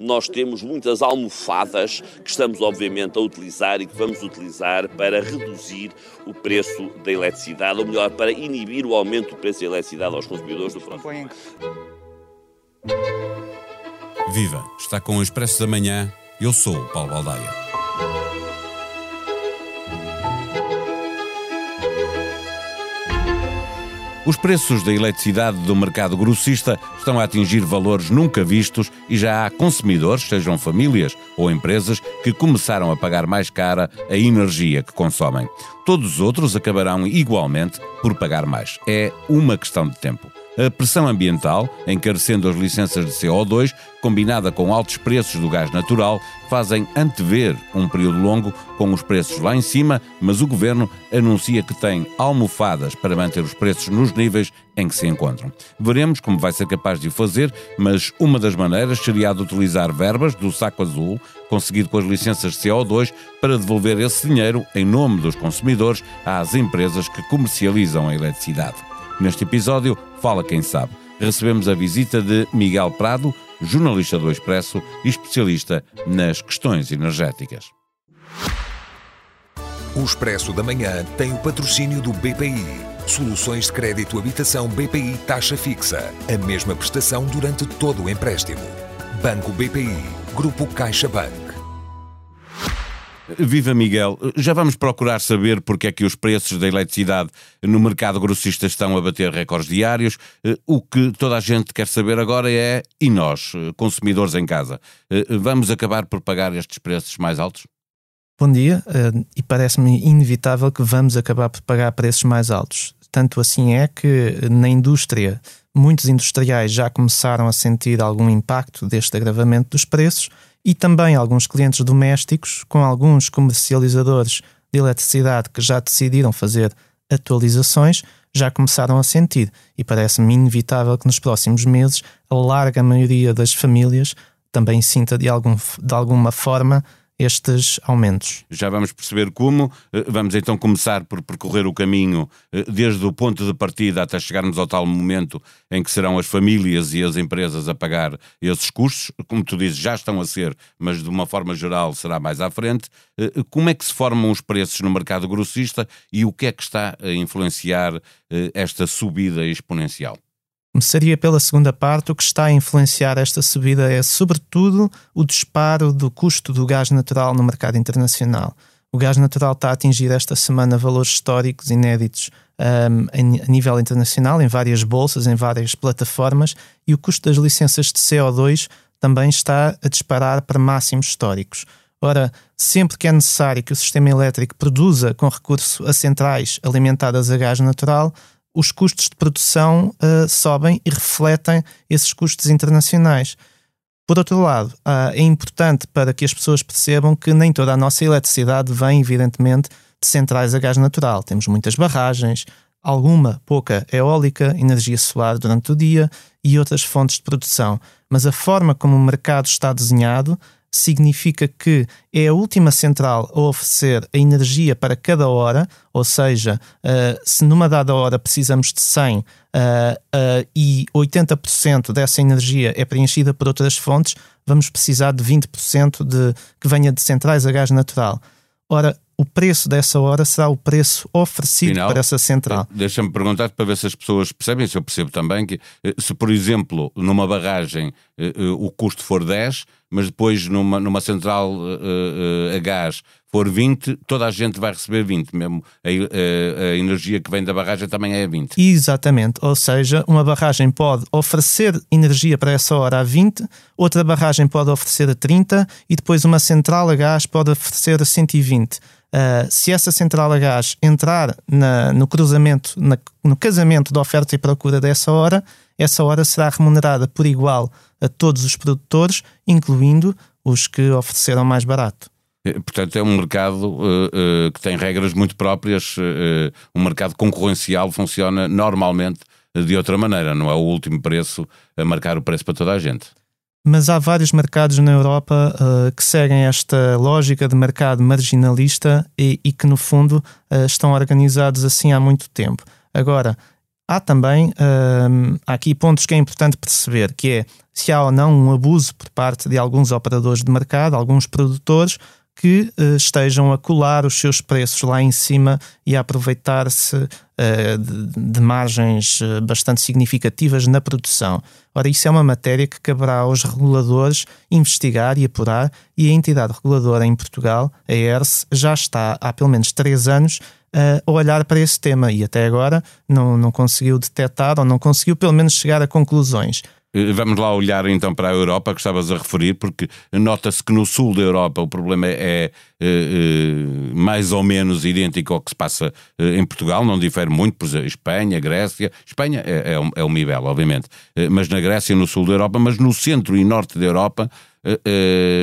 nós temos muitas almofadas que estamos, obviamente, a utilizar e que vamos utilizar para reduzir o preço da eletricidade, ou melhor, para inibir o aumento do preço da eletricidade aos consumidores do próximo. Viva! Está com o Expresso da Manhã. Eu sou o Paulo Baldaia. Os preços da eletricidade do mercado grossista estão a atingir valores nunca vistos e já há consumidores, sejam famílias ou empresas, que começaram a pagar mais cara a energia que consomem. Todos os outros acabarão igualmente por pagar mais. É uma questão de tempo. A pressão ambiental, encarecendo as licenças de CO2, combinada com altos preços do gás natural, fazem antever um período longo com os preços lá em cima, mas o governo anuncia que tem almofadas para manter os preços nos níveis em que se encontram. Veremos como vai ser capaz de o fazer, mas uma das maneiras seria a de utilizar verbas do saco azul, conseguido com as licenças de CO2, para devolver esse dinheiro em nome dos consumidores às empresas que comercializam a eletricidade. Neste episódio, Fala Quem Sabe. Recebemos a visita de Miguel Prado, jornalista do Expresso e especialista nas questões energéticas. O Expresso da Manhã tem o patrocínio do BPI. Soluções de crédito habitação BPI taxa fixa. A mesma prestação durante todo o empréstimo. Banco BPI. Grupo CaixaBank. Viva Miguel, já vamos procurar saber porque é que os preços da eletricidade no mercado grossista estão a bater recordes diários. O que toda a gente quer saber agora é, e nós, consumidores em casa, vamos acabar por pagar estes preços mais altos? Bom dia, e parece-me inevitável que vamos acabar por pagar preços mais altos. Tanto assim é que na indústria, muitos industriais já começaram a sentir algum impacto deste agravamento dos preços e também alguns clientes domésticos, com alguns comercializadores de eletricidade que já decidiram fazer atualizações, já começaram a sentir. E parece-me inevitável que nos próximos meses a larga maioria das famílias também sinta de, algum, de alguma forma estes aumentos. Já vamos perceber como. Eh, vamos então começar por percorrer o caminho eh, desde o ponto de partida até chegarmos ao tal momento em que serão as famílias e as empresas a pagar esses custos. Como tu dizes, já estão a ser, mas de uma forma geral será mais à frente. Eh, como é que se formam os preços no mercado grossista e o que é que está a influenciar esta subida exponencial? Começaria pela segunda parte. O que está a influenciar esta subida é, sobretudo, o disparo do custo do gás natural no mercado internacional. O gás natural está a atingir esta semana valores históricos inéditos um, a nível internacional, em várias bolsas, em várias plataformas, e o custo das licenças de CO2 também está a disparar para máximos históricos. Ora, sempre que é necessário que o sistema elétrico produza com recurso a centrais alimentadas a gás natural, os custos de produção uh, sobem e refletem esses custos internacionais. Por outro lado, uh, é importante para que as pessoas percebam que nem toda a nossa eletricidade vem, evidentemente, de centrais a gás natural. Temos muitas barragens, alguma pouca eólica, energia solar durante o dia e outras fontes de produção. Mas a forma como o mercado está desenhado significa que é a última central a oferecer a energia para cada hora, ou seja, uh, se numa dada hora precisamos de 100 uh, uh, e 80% dessa energia é preenchida por outras fontes, vamos precisar de 20% de, que venha de centrais a gás natural. Ora, o preço dessa hora será o preço oferecido Final, para essa central. Deixa-me perguntar para ver se as pessoas percebem, se eu percebo também, que eh, se, por exemplo, numa barragem eh, eh, o custo for 10, mas depois numa, numa central a gás for 20, toda a gente vai receber 20, mesmo a, a, a, energia que vem da barragem também é 20. Exatamente, ou seja, uma barragem pode oferecer energia para essa hora a 20, outra barragem pode oferecer a 30 e depois uma central a gás pode oferecer a 120. Uh, se essa central a gás entrar na, no cruzamento, na, no casamento da oferta e procura dessa hora, essa hora será remunerada por igual a todos os produtores, incluindo os que ofereceram mais barato. Eh, portanto, é um mercado uh, uh, que tem regras muito próprias. Uh, um mercado concorrencial funciona normalmente de outra maneira, não é o último preço a marcar o preço para toda a gente mas há vários mercados na Europa uh, que seguem esta lógica de mercado marginalista e, e que, no fundo, uh, estão organizados assim há muito tempo. Agora, Há também hum, há aqui pontos que é importante perceber, que é se há ou não um abuso por parte de alguns operadores de mercado, alguns produtores, que uh, estejam a colar os seus preços lá em cima e a aproveitar-se uh, de, de, margens uh, bastante significativas na produção. Ora, isso é uma matéria que caberá aos reguladores investigar e apurar, e a entidade reguladora em Portugal, a ERS, já está há pelo menos três anos a olhar para esse tema e até agora não, não conseguiu detectar ou não conseguiu pelo menos chegar a conclusões. Eh, vamos lá olhar então para a Europa que estavas a referir, porque nota-se que no sul da Europa o problema é, é, é, mais ou menos idêntico ao que se passa em Portugal, não difere muito, por exemplo, Espanha, Grécia. Espanha é, é, é o nível, obviamente, mas na Grécia, no sul da Europa, mas no centro e norte da Europa,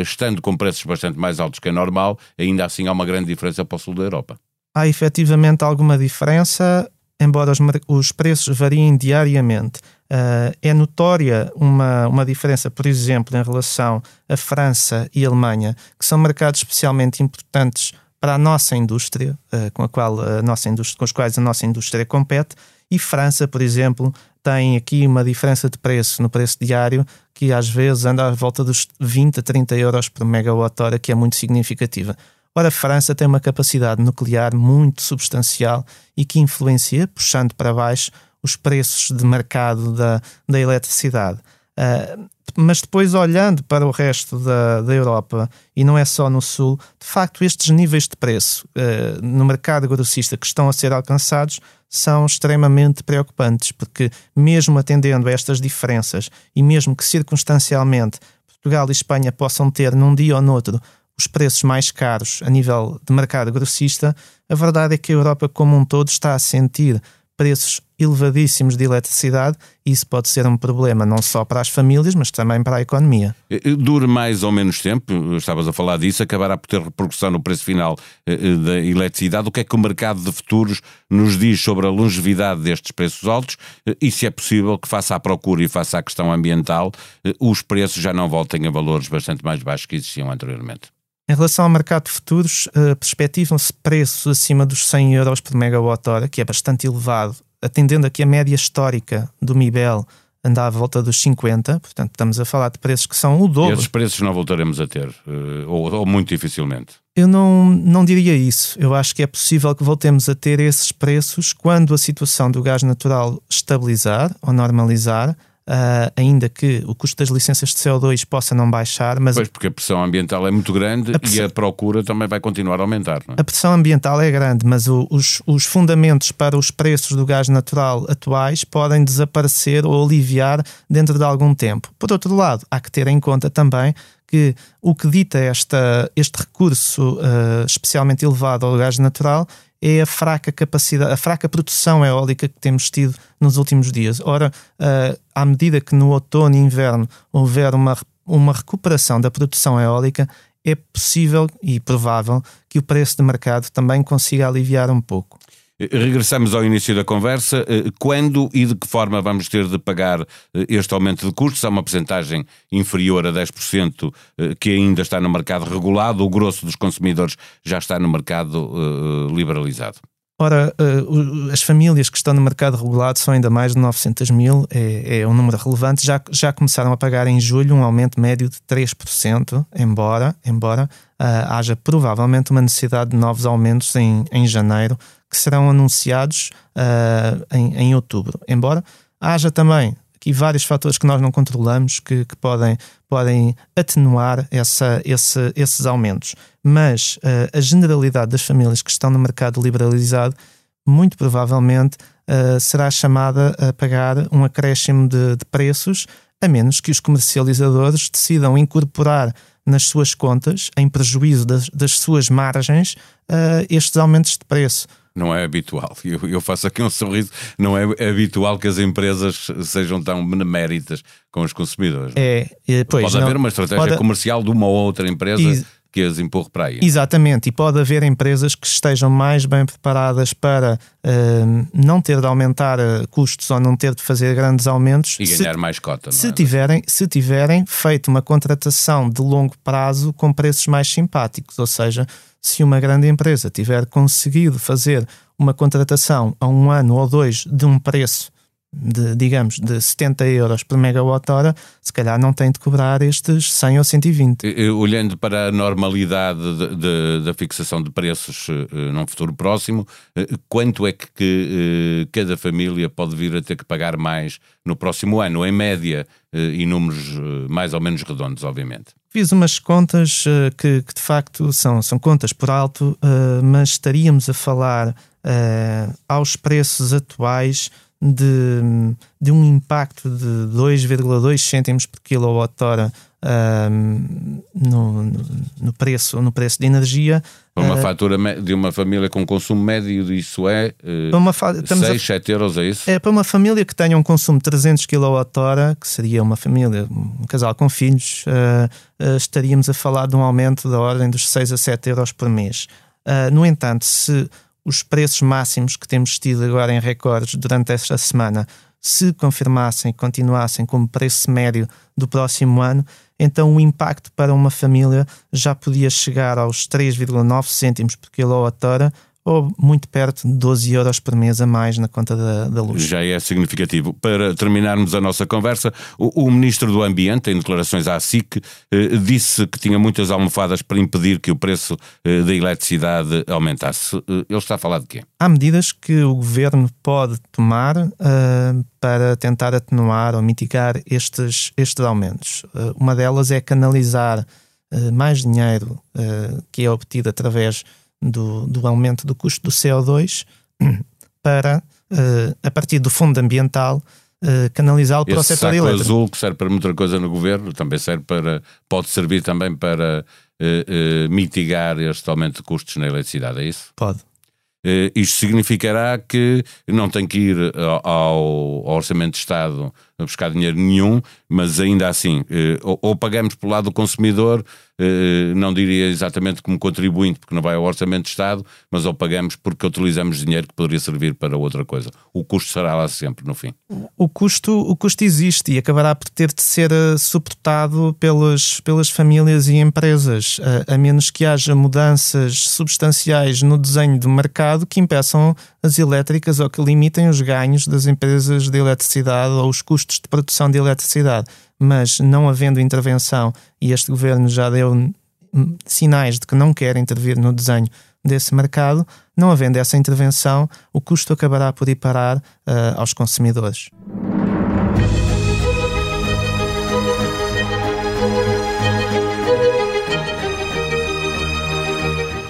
estando com preços bastante mais altos que é normal, ainda assim há uma grande diferença para o sul da Europa. Há efetivamente alguma diferença, embora os, os preços variem diariamente. Uh, é notória uma, uma diferença, por exemplo, em relação à França e Alemanha, que são mercados especialmente importantes para a nossa indústria, uh, com, a qual a nossa indústria, com os quais a nossa indústria compete, e França, por exemplo, tem aqui uma diferença de preço no preço diário que às vezes anda à volta dos 20 a 30 euros por megawatt-hora, que é muito significativa. Ora, a França tem uma capacidade nuclear muito substancial e que influencia, puxando para baixo, os preços de mercado da, da eletricidade. Uh, mas depois, olhando para o resto da, da Europa, e não é só no Sul, de facto, estes níveis de preço uh, no mercado grossista que estão a ser alcançados são extremamente preocupantes, porque, mesmo atendendo a estas diferenças e mesmo que circunstancialmente Portugal e Espanha possam ter num dia ou noutro os preços mais caros a nível de mercado grossista, a verdade é que a Europa como um todo está a sentir preços elevadíssimos de eletricidade isso pode ser um problema não só para as famílias, mas também para a economia. Eh, eh, dure mais ou menos tempo, estavas a falar disso, acabará por ter repercussão no preço final eh, da eletricidade. O que é que o mercado de futuros nos diz sobre a longevidade destes preços altos e se é possível que, faça à procura e faça à questão ambiental, os preços já não voltem a valores bastante mais baixos que existiam anteriormente? Em relação ao mercado de futuros, uh, perspectivam-se preços acima dos 100 euros por megawatt-hora, que é bastante elevado, atendendo aqui a média histórica do MIBEL anda à volta dos 50, portanto estamos a falar de preços que são o dobro. Esses preços não voltaremos a ter, uh, ou, ou, muito dificilmente? Eu não, não diria isso. Eu acho que é possível que voltemos a ter esses preços quando a situação do gás natural estabilizar ou normalizar, Uh, ainda que o custo das licenças de CO2 possa não baixar, mas. Pois, porque a pressão ambiental é muito grande a pressão... e a procura também vai continuar a aumentar. É? A pressão ambiental é grande, mas o, os, os fundamentos para os preços do gás natural atuais podem desaparecer ou aliviar dentro de algum tempo. Por outro lado, há que ter em conta também que o que dita esta, este recurso uh, especialmente elevado ao gás natural é a fraca capacidade, a fraca produção eólica que temos tido nos últimos dias. Ora, uh, à medida que no outono e inverno houver uma, uma recuperação da produção eólica, é possível e provável que o preço de mercado também consiga aliviar um pouco. Regressamos ao início da conversa. Eh, quando e de que forma vamos ter de pagar eh, este aumento de custos? Há uma percentagem inferior a 10% eh, que ainda está no mercado regulado, o grosso dos consumidores já está no mercado liberalizado. Ora, as famílias que estão no mercado regulado são ainda mais de 900 mil, é, é um número relevante. Já, já começaram a pagar em julho um aumento médio de 3%, embora, embora uh, haja provavelmente uma necessidade de novos aumentos em, em janeiro, que serão anunciados uh, em, em outubro. Embora haja também aqui vários fatores que nós não controlamos que, que podem, podem atenuar essa, esse, esses aumentos. Mas uh, a generalidade das famílias que estão no mercado liberalizado, muito provavelmente, uh, será chamada a pagar um acréscimo de, de preços, a menos que os comercializadores decidam incorporar nas suas contas, em prejuízo das, das suas margens, uh, estes aumentos de preço não é habitual. Eu, eu, faço aqui um sorriso. Não é habitual que as empresas sejam tão beneméritas com os consumidores. É, pois, pode não, haver uma estratégia pode... comercial de uma ou outra empresa. E, que as empurre para aí. Exatamente, e pode haver empresas que estejam mais bem preparadas para uh, não ter de aumentar uh, custos ou não ter de fazer grandes aumentos e ganhar se, mais cota. Se, é? tiverem, se tiverem feito uma contratação de longo prazo com preços mais simpáticos, ou seja, se uma grande empresa tiver conseguido fazer uma contratação a um ano ou dois de um preço de, digamos, de 70 euros por megawatt-hora, se calhar não tem de cobrar estes 100 ou 120. Olhando para a normalidade da fixação de preços uh, num futuro próximo, uh, quanto é que, que cada família pode vir a ter que pagar mais no próximo ano, em média, e números mais ou menos redondos, obviamente? Fiz umas contas que, que, de facto são, são contas por alto, mas estaríamos a falar aos preços atuais de, de um impacto de 2,2 cêntimos por quilowatt-hora um, no, no, preço, no preço de energia. Para uma uh, fatura de uma família com consumo médio, isso é uh, uma 6, 7 euros, é isso? É para uma família que tenha um consumo de 300 kWh, que seria uma família, um casal com filhos, uh, uh, estaríamos a falar de um aumento da ordem dos 6 a 7 euros por mês. No entanto, se os preços máximos que temos tido agora em recordes durante esta semana. Se confirmassem e continuassem como preço médio do próximo ano, então o impacto para uma família já podia chegar aos 3,9 cêntimos por quilowatt-hora ou muito perto de 12 euros por mês a mais na conta da, da luz. Já é significativo. Para terminarmos a nossa conversa, o, o Ministro do Ambiente, em declarações à SIC, eh, disse que tinha muitas almofadas para impedir que o preço eh, da eletricidade aumentasse. Eh, ele está a falar de quê? Há medidas que o Governo pode tomar uh, para tentar atenuar ou mitigar estes, estes aumentos. Uh, uma delas é canalizar uh, mais dinheiro que é obtido através do, do aumento do custo do CO2 para, uh, a partir do fundo ambiental, uh, canalizá-lo para o setor elétrico. azul que serve para muita coisa no governo, também serve para, pode servir também para uh, mitigar este aumento de custos na eletricidade, é isso? Pode. Uh, isto significará que não tem que ir ao, ao, Orçamento de Estado a buscar dinheiro nenhum, mas ainda assim, uh, ou, pagamos pelo lado do consumidor eh, não diria exatamente como contribuinte, porque não vai ao Orçamento de Estado, mas ou pagamos porque utilizamos dinheiro que poderia servir para outra coisa. O custo será lá sempre, no fim. O custo, o custo existe e acabará por ter de ser eh, suportado pelas, pelas famílias e empresas, a, a menos que haja mudanças substanciais no desenho do mercado que impeçam as elétricas ou que limitem os ganhos das empresas de eletricidade ou os custos de produção de eletricidade mas não havendo intervenção, e este governo já deu sinais de que não quer intervir no desenho desse mercado, não havendo essa intervenção, o custo acabará por ir parar uh, aos consumidores.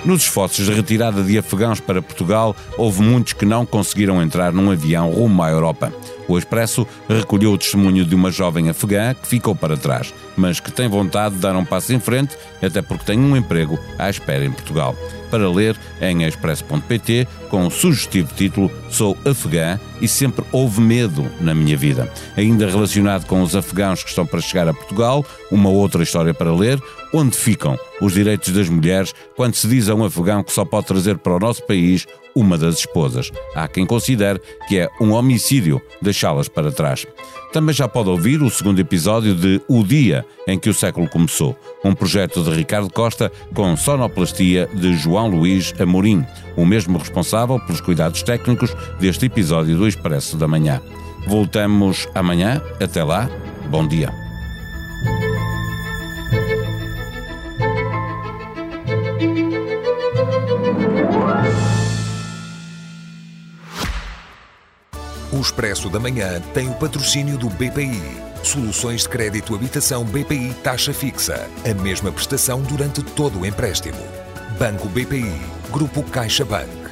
Nos esforços de retirada de afegãos para Portugal, houve muitos que não conseguiram entrar num avião rumo à Europa. O Expresso recolheu o testemunho de uma jovem afegã que ficou para trás, mas que tem vontade de dar um passo em frente, até porque tem um emprego à espera em Portugal. Para ler em expresso.pt com o sugestivo título Sou afegã e sempre houve medo na minha vida. Ainda relacionado com os afegãos que estão para chegar a Portugal, uma outra história para ler, onde ficam os direitos das mulheres quando se diz a um afegão que só pode trazer para o nosso país uma das esposas. Há quem considere que é um homicídio deixá-las para trás. Também já pode ouvir o segundo episódio de O Dia em que o século começou, um projeto de Ricardo Costa com sonoplastia de João Luís Amorim, o mesmo responsável pelos cuidados técnicos deste episódio do Expresso da Manhã. Voltamos amanhã. Até lá. Bom dia. O Expresso da Manhã tem o patrocínio do BPI. Soluções de crédito habitação BPI taxa fixa. A mesma prestação durante todo o empréstimo. Banco BPI. Grupo CaixaBank.